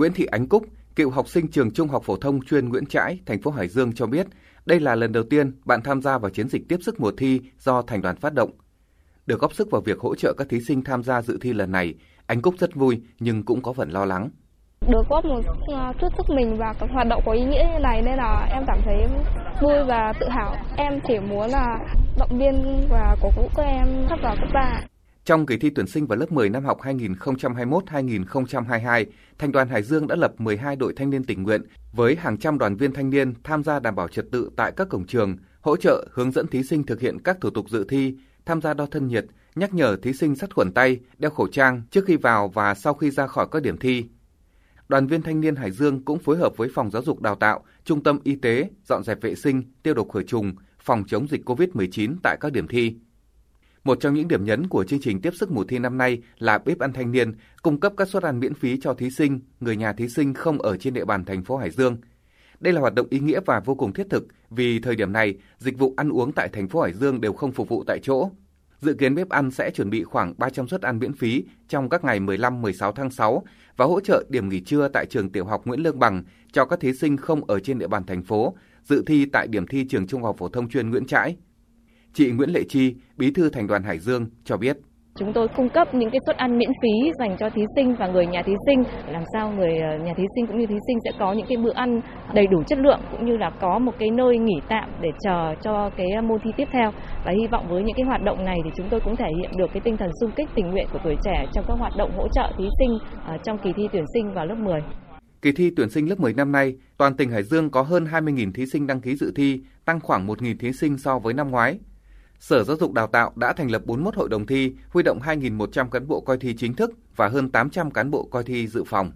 Nguyễn Thị Ánh Cúc, cựu học sinh trường Trung học phổ thông chuyên Nguyễn Trãi, thành phố Hải Dương cho biết, đây là lần đầu tiên bạn tham gia vào chiến dịch tiếp sức mùa thi do thành đoàn phát động. Được góp sức vào việc hỗ trợ các thí sinh tham gia dự thi lần này, Ánh Cúc rất vui nhưng cũng có phần lo lắng. Được góp một à, chút sức mình vào các hoạt động có ý nghĩa như này nên là em cảm thấy vui và tự hào. Em chỉ muốn là động viên và cổ vũ các em sắp vào cấp 3. Trong kỳ thi tuyển sinh vào lớp 10 năm học 2021-2022, Thành đoàn Hải Dương đã lập 12 đội thanh niên tình nguyện với hàng trăm đoàn viên thanh niên tham gia đảm bảo trật tự tại các cổng trường, hỗ trợ hướng dẫn thí sinh thực hiện các thủ tục dự thi, tham gia đo thân nhiệt, nhắc nhở thí sinh sát khuẩn tay, đeo khẩu trang trước khi vào và sau khi ra khỏi các điểm thi. Đoàn viên thanh niên Hải Dương cũng phối hợp với Phòng Giáo dục Đào tạo, Trung tâm Y tế, dọn dẹp vệ sinh, tiêu độc khử trùng, phòng chống dịch COVID-19 tại các điểm thi. Một trong những điểm nhấn của chương trình tiếp sức mùa thi năm nay là bếp ăn thanh niên cung cấp các suất ăn miễn phí cho thí sinh, người nhà thí sinh không ở trên địa bàn thành phố Hải Dương. Đây là hoạt động ý nghĩa và vô cùng thiết thực vì thời điểm này, dịch vụ ăn uống tại thành phố Hải Dương đều không phục vụ tại chỗ. Dự kiến bếp ăn sẽ chuẩn bị khoảng 300 suất ăn miễn phí trong các ngày 15-16 tháng 6 và hỗ trợ điểm nghỉ trưa tại trường tiểu học Nguyễn Lương Bằng cho các thí sinh không ở trên địa bàn thành phố, dự thi tại điểm thi trường Trung học phổ thông chuyên Nguyễn Trãi. Chị Nguyễn Lệ Chi, Bí thư Thành đoàn Hải Dương cho biết. Chúng tôi cung cấp những cái suất ăn miễn phí dành cho thí sinh và người nhà thí sinh, làm sao người ờ, nhà thí sinh cũng như thí sinh sẽ có những cái bữa ăn đầy đủ chất lượng cũng như là có một cái nơi nghỉ tạm để chờ cho cái môn thi tiếp theo. Và hy vọng với những cái hoạt động này thì chúng tôi cũng thể hiện được cái tinh thần sung kích tình nguyện của tuổi trẻ trong các hoạt động hỗ trợ thí sinh ờ, trong kỳ thi tuyển sinh vào lớp 10. Kỳ thi tuyển sinh lớp 10 năm nay, toàn tỉnh Hải Dương có hơn 20.000 thí sinh đăng ký dự thi, tăng khoảng 1.000 thí sinh so với năm ngoái. Sở Giáo dục Đào tạo đã thành lập 41 hội đồng thi, huy động 2.100 cán bộ coi thi chính thức và hơn 800 cán bộ coi thi dự phòng.